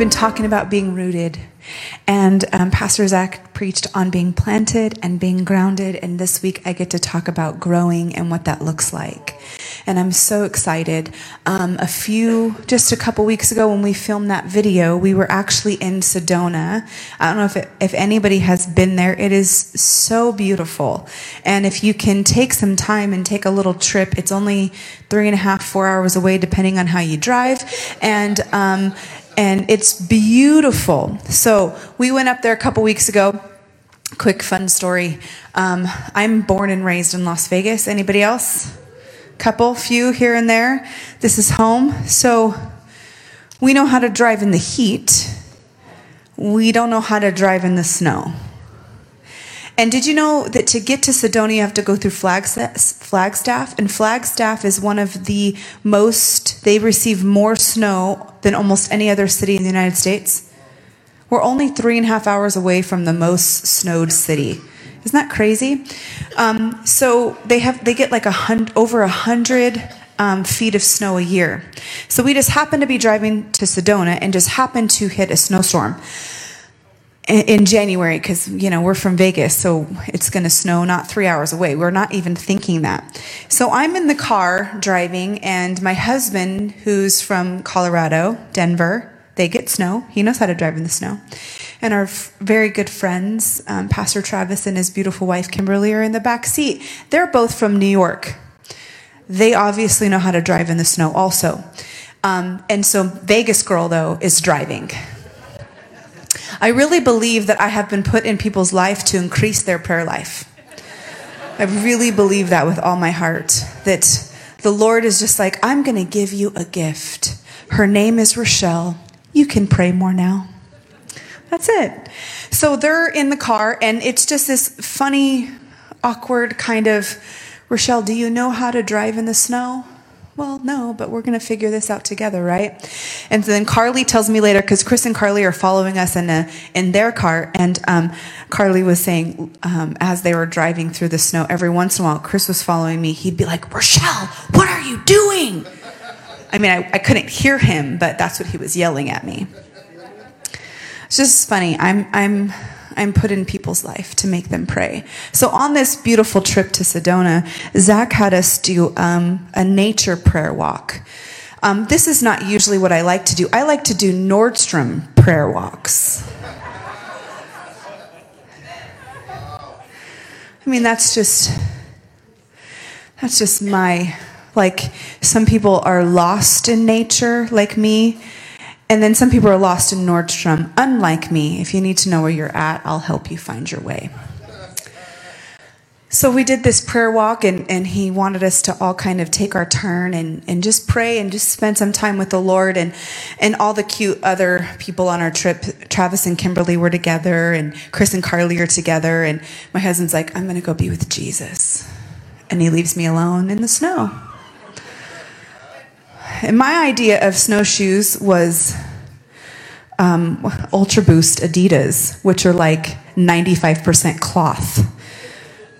been talking about being rooted. And um, Pastor Zach preached on being planted and being grounded. And this week I get to talk about growing and what that looks like. And I'm so excited. Um, a few, just a couple weeks ago when we filmed that video, we were actually in Sedona. I don't know if, it, if anybody has been there. It is so beautiful. And if you can take some time and take a little trip, it's only three and a half, four hours away, depending on how you drive. And, um, and it's beautiful. So we went up there a couple weeks ago. Quick fun story. Um, I'm born and raised in Las Vegas. Anybody else? Couple, few here and there. This is home. So we know how to drive in the heat. We don't know how to drive in the snow. And did you know that to get to Sedona, you have to go through Flagstaff? And Flagstaff is one of the most, they receive more snow than almost any other city in the United States. We're only three and a half hours away from the most snowed city. Isn't that crazy? Um, so they have they get like a hundred over a hundred um, feet of snow a year. So we just happened to be driving to Sedona and just happened to hit a snowstorm in January because you know we're from Vegas, so it's going to snow not three hours away. We're not even thinking that. So I'm in the car driving, and my husband, who's from Colorado, Denver, they get snow. He knows how to drive in the snow. And our f- very good friends, um, Pastor Travis and his beautiful wife Kimberly, are in the back seat. They're both from New York. They obviously know how to drive in the snow also. Um, and so Vegas girl though is driving. I really believe that I have been put in people's life to increase their prayer life. I really believe that with all my heart. That the Lord is just like, I'm going to give you a gift. Her name is Rochelle. You can pray more now. That's it. So they're in the car, and it's just this funny, awkward kind of Rochelle, do you know how to drive in the snow? Well, no, but we're going to figure this out together, right? And then Carly tells me later, because Chris and Carly are following us in, a, in their car, and um, Carly was saying, um, as they were driving through the snow, every once in a while, Chris was following me. He'd be like, Rochelle, what are you doing? I mean, I, I couldn't hear him, but that's what he was yelling at me. It's just funny. I'm, I'm, I'm put in people's life to make them pray. So on this beautiful trip to Sedona, Zach had us do um, a nature prayer walk. Um, this is not usually what I like to do. I like to do Nordstrom prayer walks. I mean, that's just that's just my like some people are lost in nature like me and then some people are lost in Nordstrom. Unlike me, if you need to know where you're at, I'll help you find your way. So we did this prayer walk, and, and he wanted us to all kind of take our turn and, and just pray and just spend some time with the Lord. And, and all the cute other people on our trip, Travis and Kimberly were together, and Chris and Carly are together. And my husband's like, I'm going to go be with Jesus. And he leaves me alone in the snow. And my idea of snowshoes was um, Ultra Boost Adidas, which are like 95% cloth.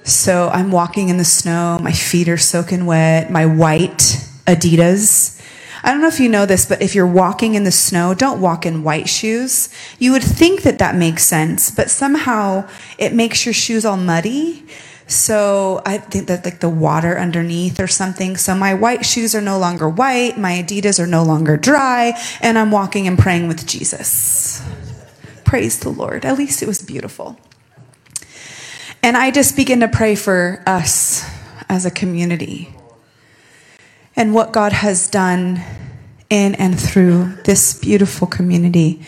So I'm walking in the snow, my feet are soaking wet, my white Adidas. I don't know if you know this, but if you're walking in the snow, don't walk in white shoes. You would think that that makes sense, but somehow it makes your shoes all muddy. So I think that like the water underneath or something. So my white shoes are no longer white, my Adidas are no longer dry, and I'm walking and praying with Jesus. Praise the Lord. At least it was beautiful. And I just begin to pray for us as a community and what God has done in and through this beautiful community.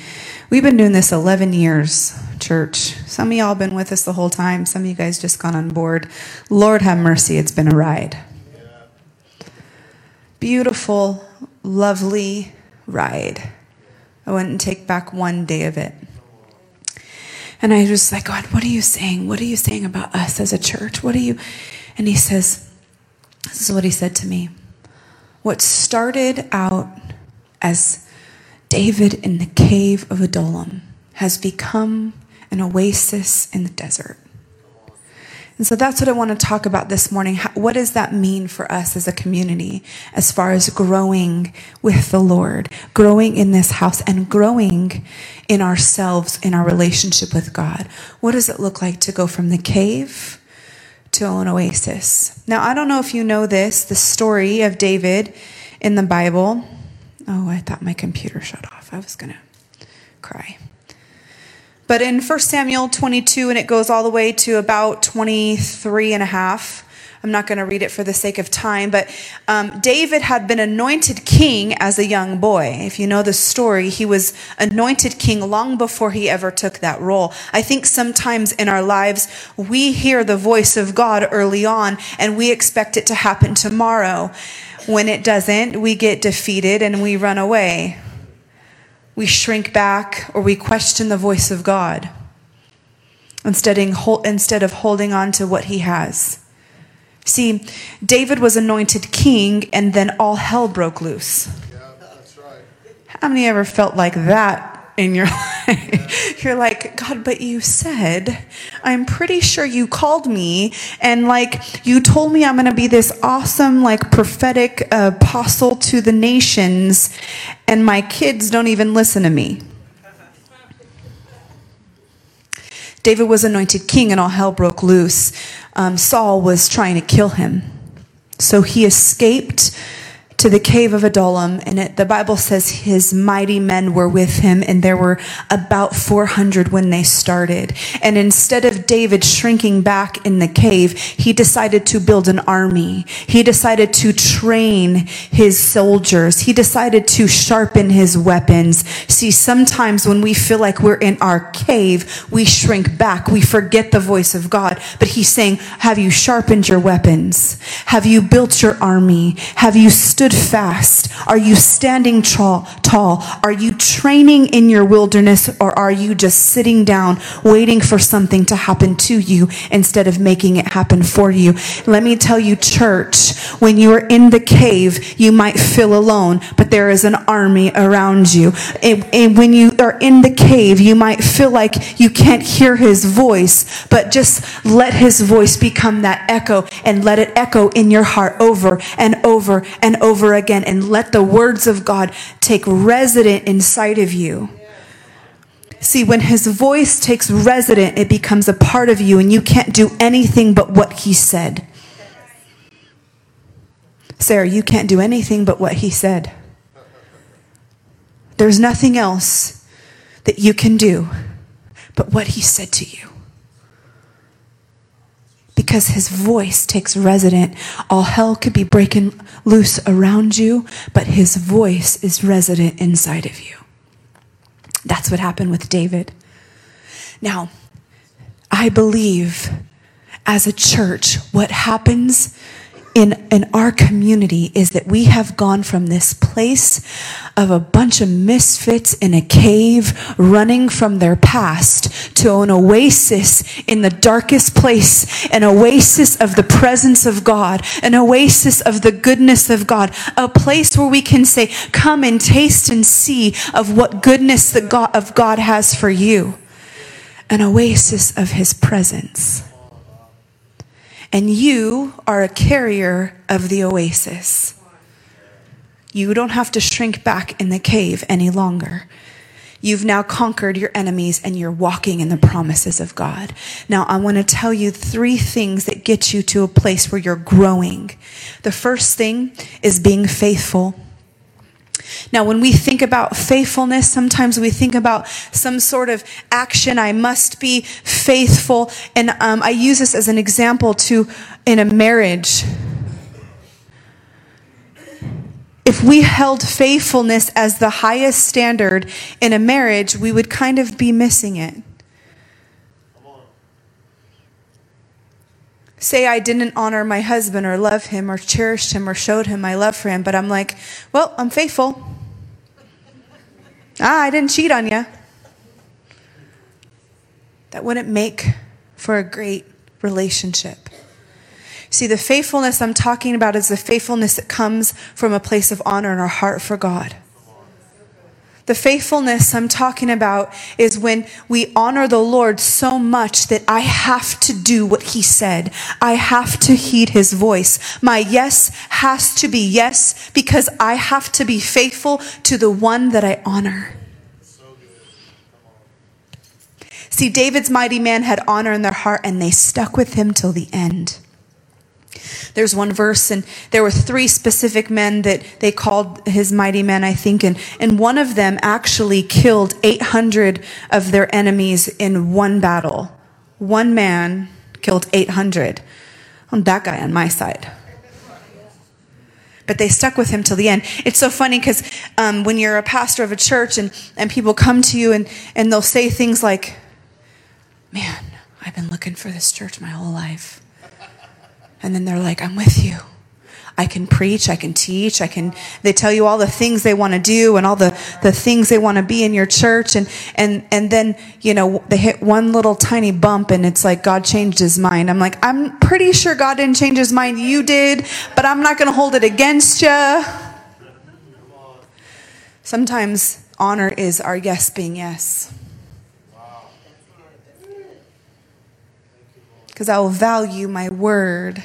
We've been doing this 11 years church. Some of y'all been with us the whole time. Some of you guys just gone on board. Lord have mercy, it's been a ride. Beautiful, lovely ride. I wouldn't take back one day of it. And I was like, God, what are you saying? What are you saying about us as a church? What are you? And he says, This is what he said to me. What started out as David in the cave of Adullam has become an oasis in the desert. And so that's what I want to talk about this morning. What does that mean for us as a community as far as growing with the Lord, growing in this house, and growing in ourselves, in our relationship with God? What does it look like to go from the cave to an oasis? Now, I don't know if you know this, the story of David in the Bible. Oh, I thought my computer shut off. I was going to cry. But in 1 Samuel 22, and it goes all the way to about 23 and a half, I'm not going to read it for the sake of time, but um, David had been anointed king as a young boy. If you know the story, he was anointed king long before he ever took that role. I think sometimes in our lives, we hear the voice of God early on and we expect it to happen tomorrow. When it doesn't, we get defeated and we run away we shrink back or we question the voice of God instead of holding on to what he has. See, David was anointed king and then all hell broke loose. Yeah, that's right. How many ever felt like that in your life. You're like, God, but you said, I'm pretty sure you called me and like you told me I'm going to be this awesome, like prophetic apostle to the nations, and my kids don't even listen to me. David was anointed king and all hell broke loose. Um, Saul was trying to kill him. So he escaped to the cave of Adullam, and it, the Bible says his mighty men were with him, and there were about 400 when they started. And instead of David shrinking back in the cave, he decided to build an army. He decided to train his soldiers. He decided to sharpen his weapons. See, sometimes when we feel like we're in our cave, we shrink back. We forget the voice of God. But he's saying, Have you sharpened your weapons? Have you built your army? Have you stood stood fast? Are you standing tall, tall? Are you training in your wilderness or are you just sitting down waiting for something to happen to you instead of making it happen for you? Let me tell you, church, when you are in the cave, you might feel alone, but there is an army around you. And, and when you are in the cave, you might feel like you can't hear his voice, but just let his voice become that echo and let it echo in your heart over and over and over over again and let the words of God take resident inside of you. See, when his voice takes resident, it becomes a part of you, and you can't do anything but what he said. Sarah, you can't do anything but what he said. There's nothing else that you can do but what he said to you because his voice takes resident. All hell could be breaking loose around you, but his voice is resident inside of you. That's what happened with David. Now, I believe as a church, what happens in, in our community is that we have gone from this place of a bunch of misfits in a cave running from their past to an oasis in the darkest place, an oasis of the presence of God, an oasis of the goodness of God, a place where we can say, come and taste and see of what goodness the God, of God has for you. An oasis of his presence and you are a carrier of the oasis. You don't have to shrink back in the cave any longer. You've now conquered your enemies and you're walking in the promises of God. Now, I want to tell you three things that get you to a place where you're growing. The first thing is being faithful. Now, when we think about faithfulness, sometimes we think about some sort of action. I must be faithful. And um, I use this as an example to in a marriage. If we held faithfulness as the highest standard in a marriage, we would kind of be missing it. Say I didn't honor my husband or love him or cherished him or showed him my love for him, but I'm like, well, I'm faithful. Ah, I didn't cheat on you. That wouldn't make for a great relationship. See, the faithfulness I'm talking about is the faithfulness that comes from a place of honor in our heart for God. The faithfulness I'm talking about is when we honor the Lord so much that I have to do what He said. I have to heed His voice. My yes has to be yes because I have to be faithful to the one that I honor. See, David's mighty man had honor in their heart and they stuck with him till the end. There's one verse, and there were three specific men that they called his mighty men, I think, and, and one of them actually killed 800 of their enemies in one battle. One man killed 800. I'm that guy on my side. But they stuck with him till the end. It's so funny because um, when you're a pastor of a church and, and people come to you and, and they'll say things like, Man, I've been looking for this church my whole life. And then they're like, I'm with you. I can preach, I can teach, I can they tell you all the things they want to do and all the, the things they want to be in your church and and and then, you know, they hit one little tiny bump and it's like God changed his mind. I'm like, I'm pretty sure God didn't change his mind. You did, but I'm not going to hold it against you. Sometimes honor is our yes being yes. Because I will value my word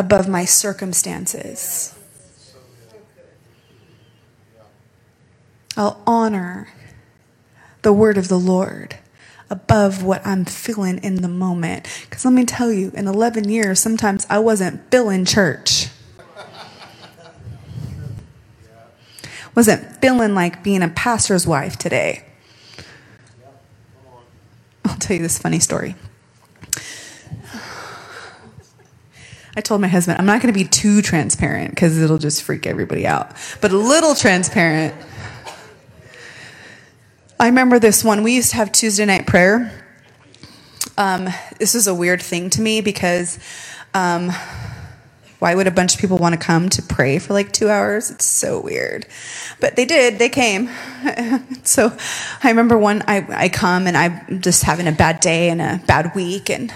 above my circumstances. I'll honor the word of the Lord above what I'm feeling in the moment. Because let me tell you, in 11 years, sometimes I wasn't feeling church. Wasn't feeling like being a pastor's wife today. I'll tell you this funny story. I told my husband, I'm not going to be too transparent because it'll just freak everybody out, but a little transparent. I remember this one. We used to have Tuesday night prayer. Um, this is a weird thing to me because um, why would a bunch of people want to come to pray for like two hours? It's so weird. But they did, they came. so I remember one, I, I come and I'm just having a bad day and a bad week and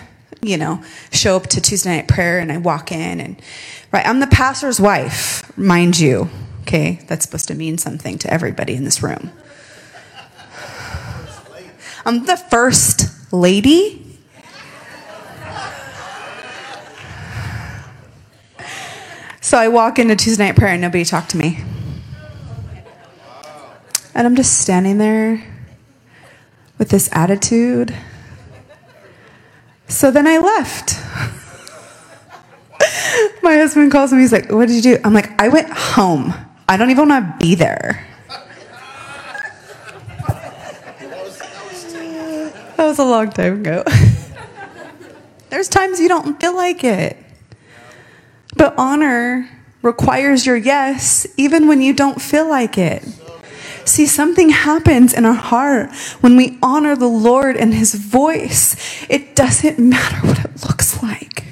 you know, show up to Tuesday night prayer and I walk in and, right, I'm the pastor's wife, mind you. Okay, that's supposed to mean something to everybody in this room. I'm the first lady. So I walk into Tuesday night prayer and nobody talked to me. And I'm just standing there with this attitude. So then I left. My husband calls me. He's like, What did you do? I'm like, I went home. I don't even want to be there. That was a long time ago. There's times you don't feel like it. But honor requires your yes, even when you don't feel like it. See, something happens in our heart when we honor the Lord and His voice. It doesn't matter what it looks like.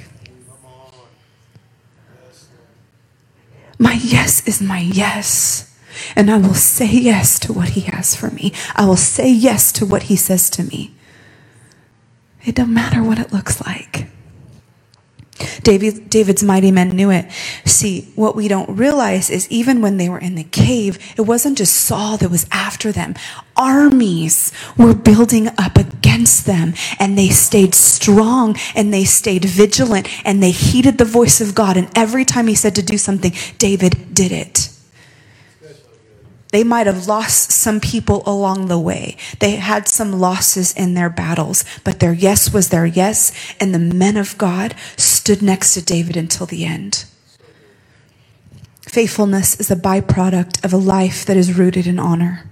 My yes is my yes. And I will say yes to what He has for me. I will say yes to what He says to me. It don't matter what it looks like. David, David's mighty men knew it. See, what we don't realize is even when they were in the cave, it wasn't just Saul that was after them. Armies were building up against them, and they stayed strong and they stayed vigilant and they heeded the voice of God. And every time he said to do something, David did it. They might have lost some people along the way. They had some losses in their battles, but their yes was their yes, and the men of God stood next to David until the end. Faithfulness is a byproduct of a life that is rooted in honor.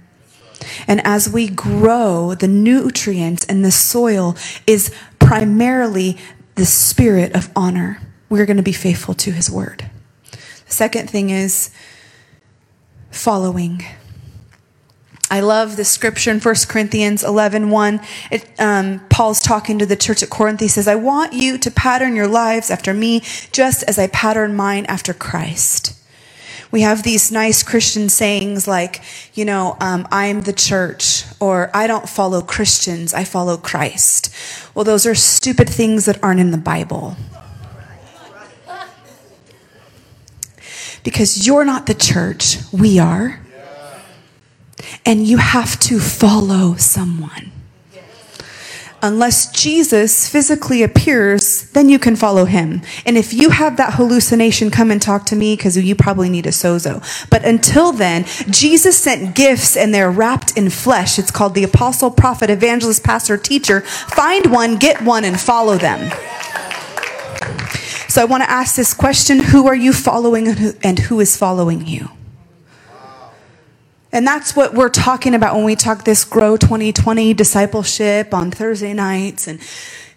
And as we grow, the nutrients and the soil is primarily the spirit of honor. We're going to be faithful to his word. The second thing is following. I love the scripture in 1 Corinthians 11 1. It, um, Paul's talking to the church at Corinth. He says, I want you to pattern your lives after me, just as I pattern mine after Christ. We have these nice Christian sayings like, you know, um, I'm the church, or I don't follow Christians, I follow Christ. Well, those are stupid things that aren't in the Bible. Because you're not the church, we are. And you have to follow someone. Unless Jesus physically appears, then you can follow him. And if you have that hallucination, come and talk to me because you probably need a sozo. But until then, Jesus sent gifts and they're wrapped in flesh. It's called the apostle, prophet, evangelist, pastor, teacher. Find one, get one, and follow them. So I want to ask this question Who are you following and who is following you? And that's what we're talking about when we talk this Grow 2020 discipleship on Thursday nights. And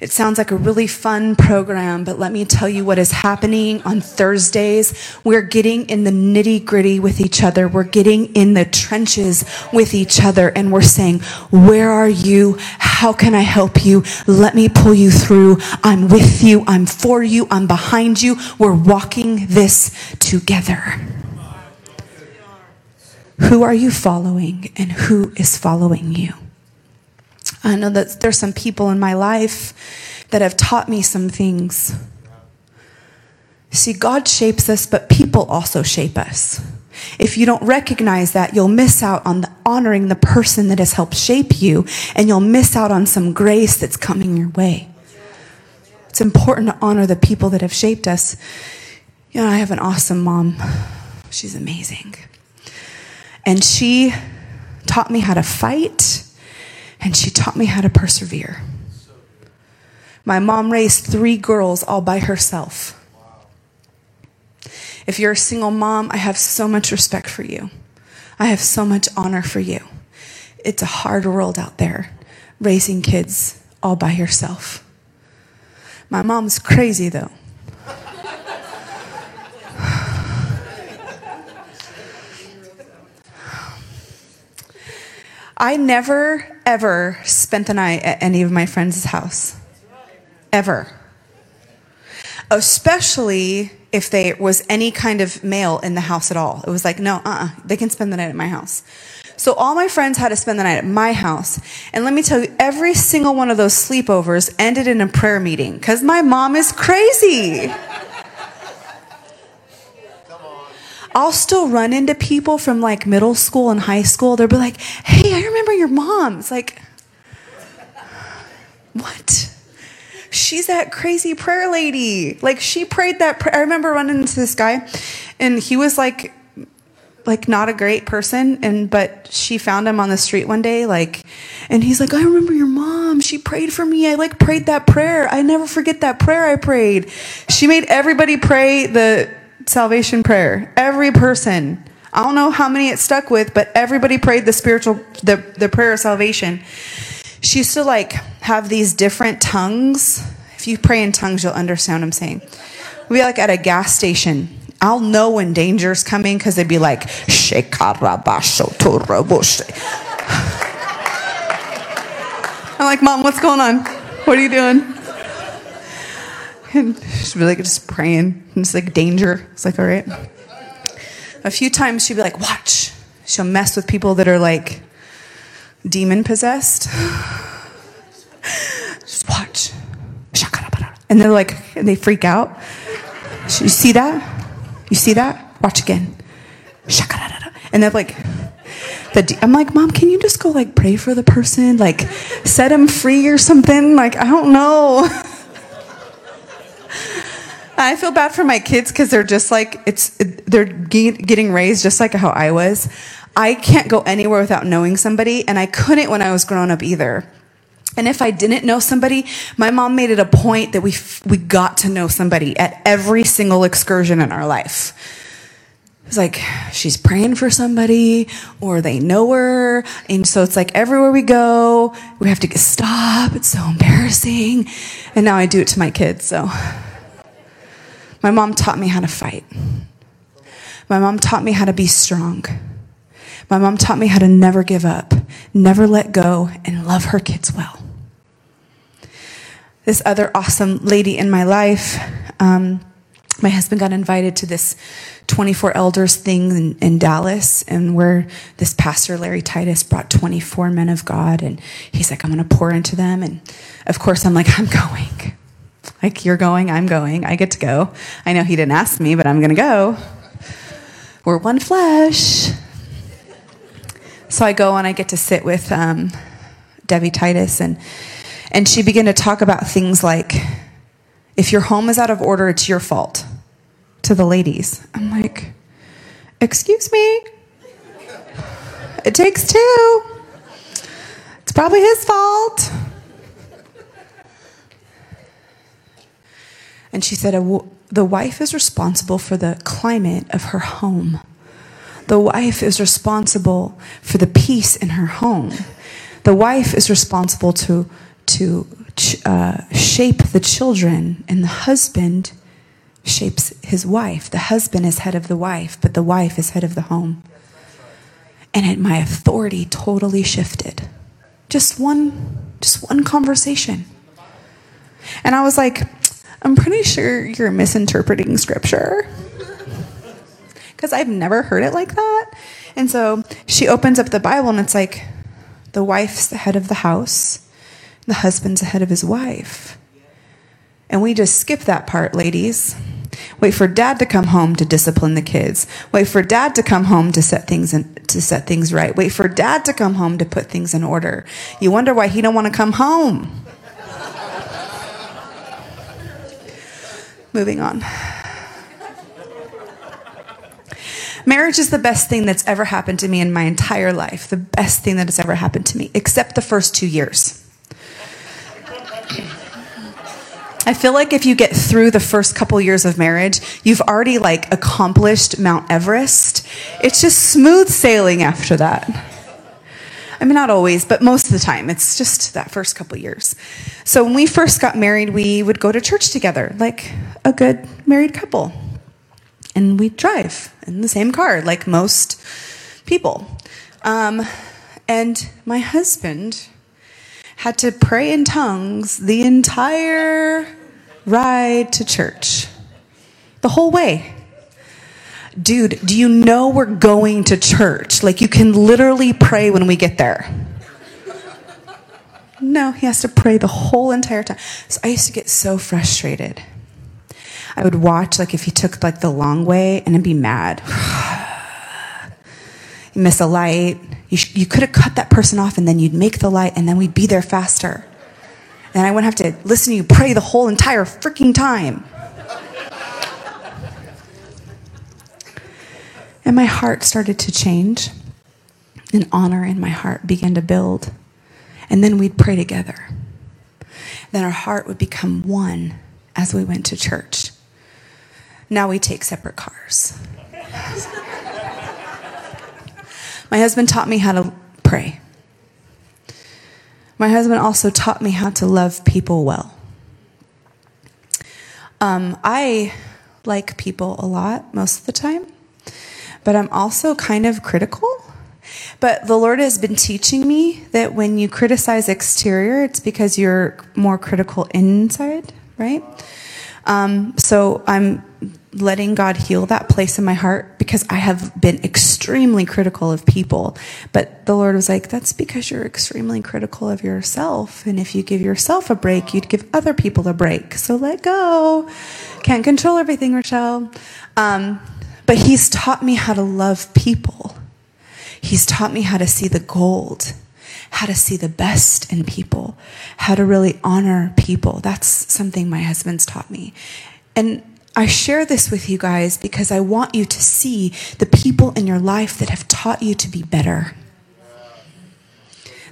it sounds like a really fun program, but let me tell you what is happening on Thursdays. We're getting in the nitty gritty with each other. We're getting in the trenches with each other and we're saying, where are you? How can I help you? Let me pull you through. I'm with you. I'm for you. I'm behind you. We're walking this together. Who are you following and who is following you? I know that there's some people in my life that have taught me some things. See, God shapes us, but people also shape us. If you don't recognize that, you'll miss out on the, honoring the person that has helped shape you, and you'll miss out on some grace that's coming your way. It's important to honor the people that have shaped us. You know, I have an awesome mom. She's amazing. And she taught me how to fight, and she taught me how to persevere. My mom raised three girls all by herself. If you're a single mom, I have so much respect for you. I have so much honor for you. It's a hard world out there raising kids all by yourself. My mom's crazy though. I never, ever spent the night at any of my friends' house. Ever. Especially if there was any kind of male in the house at all. It was like, no, uh uh-uh, they can spend the night at my house. So all my friends had to spend the night at my house. And let me tell you, every single one of those sleepovers ended in a prayer meeting because my mom is crazy. I'll still run into people from like middle school and high school. They'll be like, hey, I remember your mom. It's like, what? She's that crazy prayer lady. Like she prayed that. I remember running into this guy and he was like, like not a great person and but she found him on the street one day like and he's like i remember your mom she prayed for me i like prayed that prayer i never forget that prayer i prayed she made everybody pray the salvation prayer. Every person. I don't know how many it stuck with, but everybody prayed the spiritual, the, the prayer of salvation. She used to like have these different tongues. If you pray in tongues, you'll understand what I'm saying. We'd be like at a gas station. I'll know when danger's coming because they'd be like, I'm like, Mom, what's going on? What are you doing? And she'd be like just praying. And it's like danger. It's like, all right. A few times she'd be like, watch. She'll mess with people that are like demon possessed. Just watch. And they're like, and they freak out. You see that? You see that? Watch again. And they're like, the, I'm like, Mom, can you just go like pray for the person? Like set him free or something? Like, I don't know. I feel bad for my kids because they're just like it's they're getting raised just like how I was. I can't go anywhere without knowing somebody, and I couldn't when I was growing up either. And if I didn't know somebody, my mom made it a point that we we got to know somebody at every single excursion in our life. It's like she's praying for somebody or they know her. And so it's like everywhere we go, we have to stop. It's so embarrassing. And now I do it to my kids. So my mom taught me how to fight. My mom taught me how to be strong. My mom taught me how to never give up, never let go, and love her kids well. This other awesome lady in my life, um, my husband got invited to this 24 elders thing in, in, Dallas, and where this pastor, Larry Titus, brought 24 men of God, and he's like, I'm going to pour into them. And of course, I'm like, I'm going. Like, you're going, I'm going, I get to go. I know he didn't ask me, but I'm going to go. We're one flesh. So I go and I get to sit with um, Debbie Titus, and and she began to talk about things like, if your home is out of order, it's your fault. To the ladies, I'm like, excuse me, it takes two. It's probably his fault. And she said, the wife is responsible for the climate of her home. The wife is responsible for the peace in her home. The wife is responsible to, to uh, shape the children, and the husband shapes his wife. The husband is head of the wife, but the wife is head of the home. And it, my authority totally shifted. Just one, just one conversation. And I was like, I'm pretty sure you're misinterpreting scripture because I've never heard it like that. And so she opens up the Bible and it's like, the wife's the head of the house, the husband's the head of his wife. And we just skip that part, ladies. Wait for dad to come home to discipline the kids. Wait for dad to come home to set things in, to set things right. Wait for dad to come home to put things in order. You wonder why he don't want to come home. Moving on. Marriage is the best thing that's ever happened to me in my entire life. The best thing that has ever happened to me, except the first two years. I feel like if you get through the first couple years of marriage, you've already like accomplished Mount Everest. It's just smooth sailing after that. I mean, not always, but most of the time. It's just that first couple years. So when we first got married, we would go to church together, like a good married couple. And we'd drive in the same car, like most people. Um, and my husband had to pray in tongues the entire ride to church, the whole way dude, do you know we're going to church? Like, you can literally pray when we get there. No, he has to pray the whole entire time. So I used to get so frustrated. I would watch, like, if he took, like, the long way, and I'd be mad. you miss a light. You, sh- you could have cut that person off, and then you'd make the light, and then we'd be there faster. And I wouldn't have to listen to you pray the whole entire freaking time. And my heart started to change. And honor in my heart began to build. And then we'd pray together. Then our heart would become one as we went to church. Now we take separate cars. my husband taught me how to pray. My husband also taught me how to love people well. Um, I like people a lot most of the time but I'm also kind of critical. But the Lord has been teaching me that when you criticize exterior, it's because you're more critical inside, right? Um, so I'm letting God heal that place in my heart because I have been extremely critical of people. But the Lord was like, that's because you're extremely critical of yourself. And if you give yourself a break, you'd give other people a break. So let go. Can't control everything, Rochelle. Um, but He's taught me how to love people. He's taught me how to see the gold, how to see the best in people, how to really honor people. That's something my husband's taught me. And I share this with you guys because I want you to see the people in your life that have taught you to be better.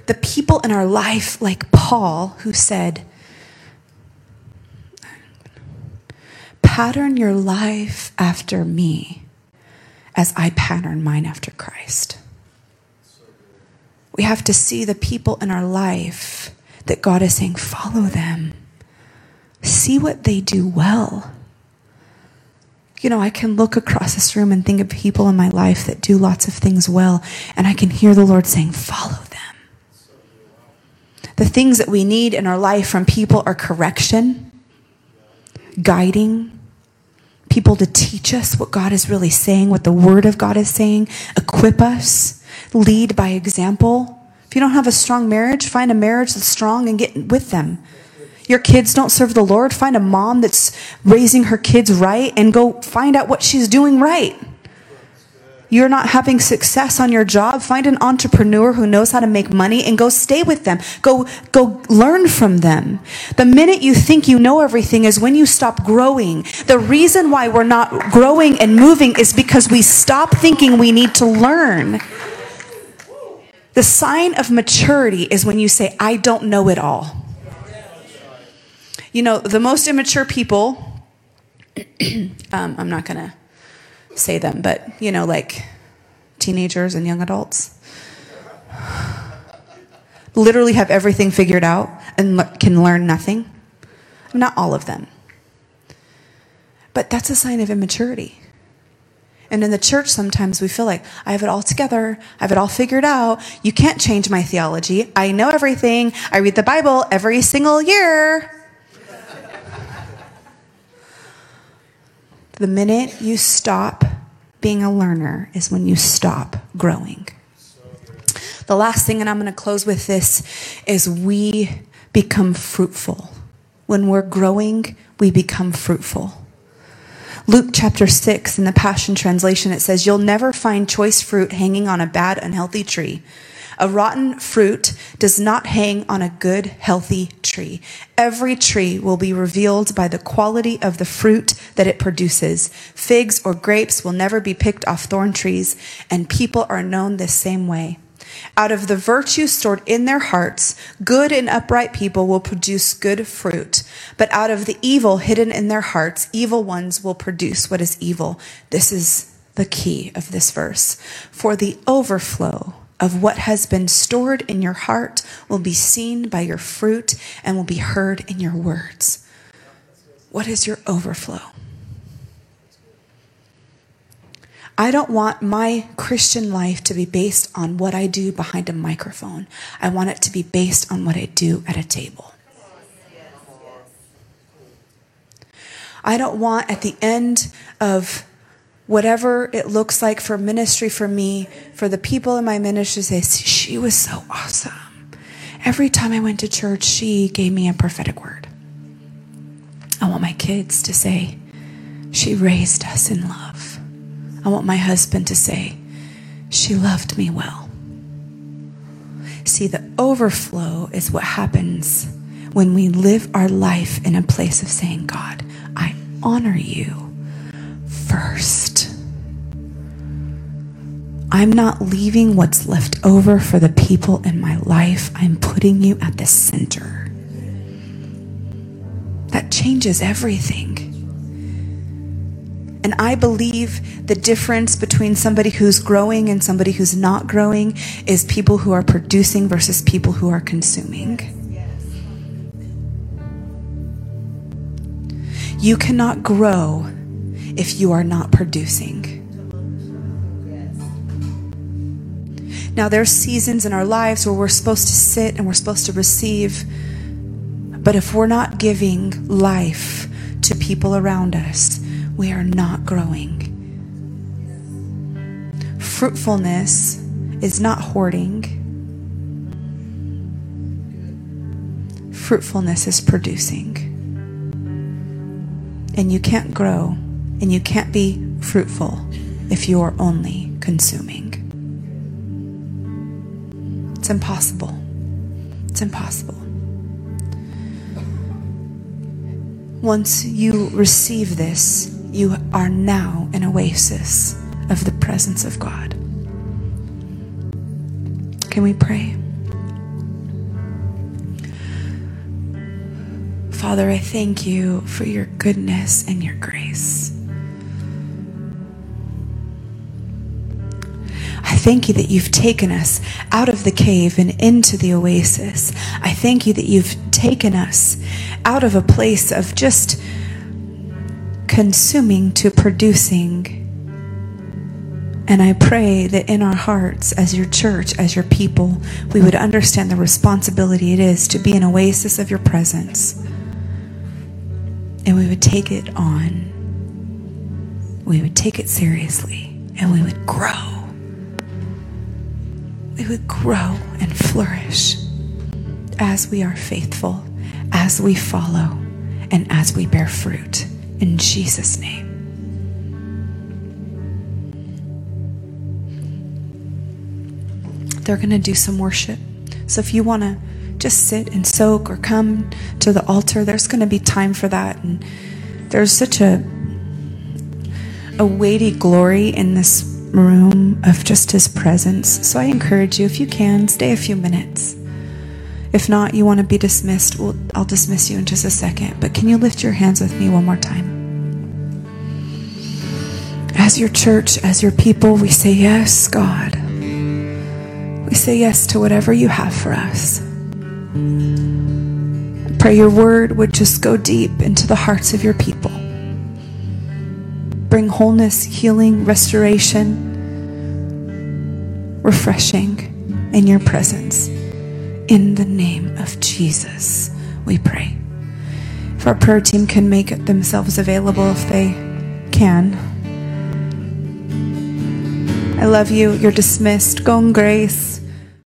The people in our life, like Paul, who said, Pattern your life after me as I pattern mine after Christ. We have to see the people in our life that God is saying, follow them. See what they do well. You know, I can look across this room and think of people in my life that do lots of things well, and I can hear the Lord saying, follow them. The things that we need in our life from people are correction, guiding, people to teach us what God is really saying, what the Word of God is saying, equip us, lead by example. If you don't have a strong marriage, find a marriage that's strong and get with them. Your kids don't serve the Lord, find a mom that's raising her kids right and go find out what she's doing right. You're not having success on your job, find an entrepreneur who knows how to make money and go stay with them. Go, go learn from them. The minute you think you know everything is when you stop growing. The reason why we're not growing and moving is because we stop thinking we need to learn. The sign of maturity is when you say, I don't know it all. You know, the most immature people, um, I'm not going to say them, but, you know, like teenagers and young adults, literally have everything figured out and le- can learn nothing. Not all of them. But that's a sign of immaturity. And in the church, sometimes we feel like, I have it all together. I have it all figured out. You can't change my theology. I know everything. I read the Bible every single year. The minute you stop being a learner is when you stop growing. The last thing, and I'm going to close with this, is we become fruitful. When we're growing, we become fruitful. Luke chapter 6 in the Passion Translation, it says, You'll never find choice fruit hanging on a bad, unhealthy tree. A rotten fruit does not hang on a good, healthy tree. Every tree will be revealed by the quality of the fruit that it produces. Figs or grapes will never be picked off thorn trees, and people are known the same way. Out of the virtue stored in their hearts, good and upright people will produce good fruit. But out of the evil hidden in their hearts, evil ones will produce what is evil. This is the key of this verse. For the overflow of what has been stored in your heart will be seen by your fruit and will be heard in your words. What is your overflow? I don't want my Christian life to be based on what I do behind a microphone. I want it to be based on what I do at a table. I don't want at the end of whatever it looks like for ministry for me, for the people in my ministry say, she was so awesome. Every time I went to church, she gave me a prophetic word. I want my kids to say, she raised us in love. I want my husband to say, she loved me well. See, the overflow is what happens when we live our life in a place of saying, God, I honor you first. I'm not leaving what's left over for the people in my life. I'm putting you at the center. That changes everything. And I believe the difference between somebody who's growing and somebody who's not growing is people who are producing versus people who are consuming. You cannot grow if you are not producing. Now, there's seasons in our lives where we're supposed to sit and we're supposed to receive. But if we're not giving life to people around us, we are not growing. Fruitfulness is not hoarding, fruitfulness is producing. And you can't grow and you can't be fruitful if you are only consuming. It's impossible. It's impossible. Once you receive this, you are now an oasis of the presence of God. Can we pray? Father, I thank you for your goodness and your grace. Thank you that you've taken us out of the cave and into the oasis. I thank you that you've taken us out of a place of just consuming to producing. And I pray that in our hearts, as your church, as your people, we would understand the responsibility it is to be an oasis of your presence. And we would take it on. We would take it seriously. And we would grow. We would grow and flourish as we are faithful, as we follow, and as we bear fruit. In Jesus' name. they're going to do some worship. So if you want to just sit and soak or come to the altar, there's going to be time for that. And there's such a a weighty glory in this room of just his presence. So I encourage you, if you can, stay a few minutes. If not, you want to be dismissed, well, I'll dismiss you in just a second. But can you lift your hands with me one more time? As your church, as your people, we say, Yes, God. We say yes to whatever you have for us. Pray your word would just go deep into the hearts of your people. Wholeness, healing, restoration, refreshing in your presence. In the name of Jesus, we pray. If our prayer team can make themselves available, if they can. I love you. You're dismissed. Go in grace.